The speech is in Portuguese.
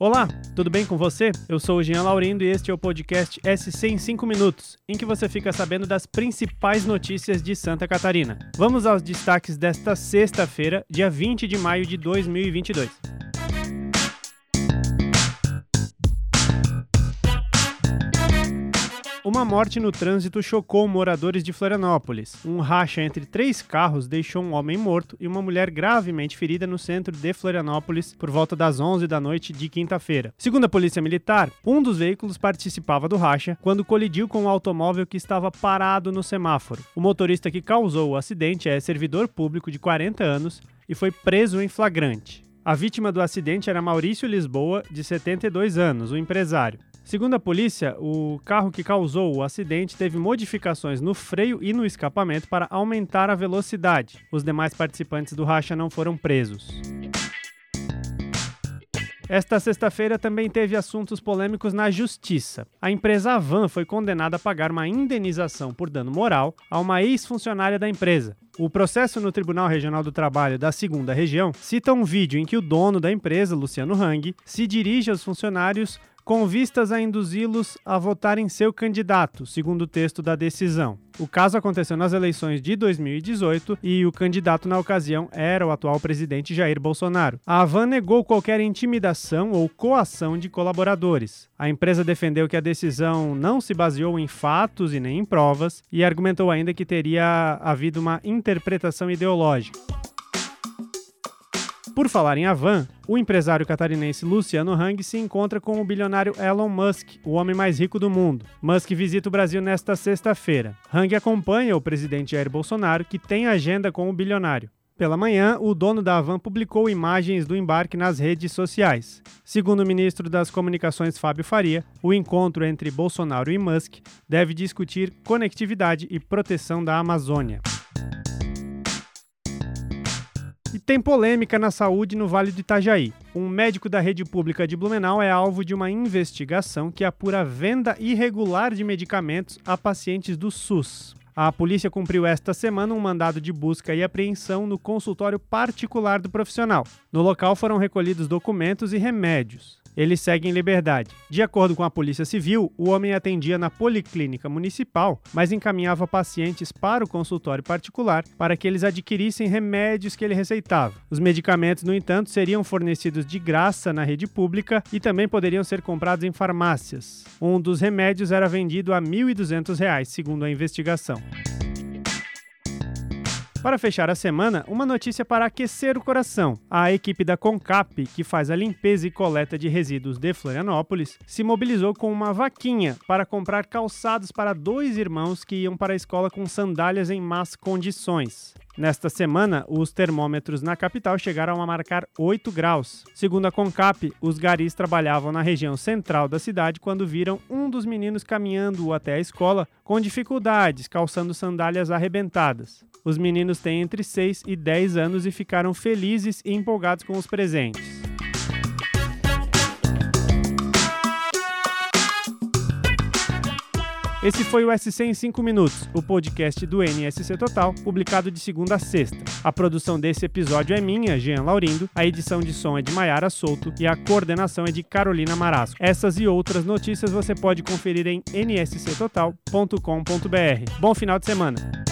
Olá, tudo bem com você? Eu sou o Jean Laurindo e este é o podcast SC em 5 minutos, em que você fica sabendo das principais notícias de Santa Catarina. Vamos aos destaques desta sexta-feira, dia 20 de maio de 2022. Uma morte no trânsito chocou moradores de Florianópolis. Um racha entre três carros deixou um homem morto e uma mulher gravemente ferida no centro de Florianópolis por volta das 11 da noite de quinta-feira. Segundo a Polícia Militar, um dos veículos participava do racha quando colidiu com um automóvel que estava parado no semáforo. O motorista que causou o acidente é servidor público de 40 anos e foi preso em flagrante. A vítima do acidente era Maurício Lisboa, de 72 anos, o empresário. Segundo a polícia, o carro que causou o acidente teve modificações no freio e no escapamento para aumentar a velocidade. Os demais participantes do racha não foram presos. Esta sexta-feira também teve assuntos polêmicos na justiça. A empresa Avan foi condenada a pagar uma indenização por dano moral a uma ex-funcionária da empresa. O processo no Tribunal Regional do Trabalho da Segunda Região cita um vídeo em que o dono da empresa, Luciano Hang, se dirige aos funcionários com vistas a induzi-los a votar em seu candidato, segundo o texto da decisão. O caso aconteceu nas eleições de 2018 e o candidato na ocasião era o atual presidente Jair Bolsonaro. A Avan negou qualquer intimidação ou coação de colaboradores. A empresa defendeu que a decisão não se baseou em fatos e nem em provas e argumentou ainda que teria havido uma interpretação ideológica. Por falar em Avan, o empresário catarinense Luciano Hang se encontra com o bilionário Elon Musk, o homem mais rico do mundo. Musk visita o Brasil nesta sexta-feira. Hang acompanha o presidente Jair Bolsonaro, que tem agenda com o bilionário. Pela manhã, o dono da Avan publicou imagens do embarque nas redes sociais. Segundo o ministro das Comunicações Fábio Faria, o encontro entre Bolsonaro e Musk deve discutir conectividade e proteção da Amazônia. E tem polêmica na saúde no Vale do Itajaí. Um médico da rede pública de Blumenau é alvo de uma investigação que apura venda irregular de medicamentos a pacientes do SUS. A polícia cumpriu esta semana um mandado de busca e apreensão no consultório particular do profissional. No local foram recolhidos documentos e remédios ele segue em liberdade. De acordo com a Polícia Civil, o homem atendia na policlínica municipal, mas encaminhava pacientes para o consultório particular para que eles adquirissem remédios que ele receitava. Os medicamentos, no entanto, seriam fornecidos de graça na rede pública e também poderiam ser comprados em farmácias. Um dos remédios era vendido a R$ 1.200, segundo a investigação. Para fechar a semana, uma notícia para aquecer o coração. A equipe da Concap, que faz a limpeza e coleta de resíduos de Florianópolis, se mobilizou com uma vaquinha para comprar calçados para dois irmãos que iam para a escola com sandálias em más condições. Nesta semana, os termômetros na capital chegaram a marcar 8 graus. Segundo a Concap, os garis trabalhavam na região central da cidade quando viram um dos meninos caminhando até a escola com dificuldades, calçando sandálias arrebentadas. Os meninos têm entre 6 e 10 anos e ficaram felizes e empolgados com os presentes. Esse foi o SC em 5 minutos, o podcast do NSC Total, publicado de segunda a sexta. A produção desse episódio é minha, Jean Laurindo, a edição de som é de Maiara Souto e a coordenação é de Carolina Marasco. Essas e outras notícias você pode conferir em nsctotal.com.br. Bom final de semana!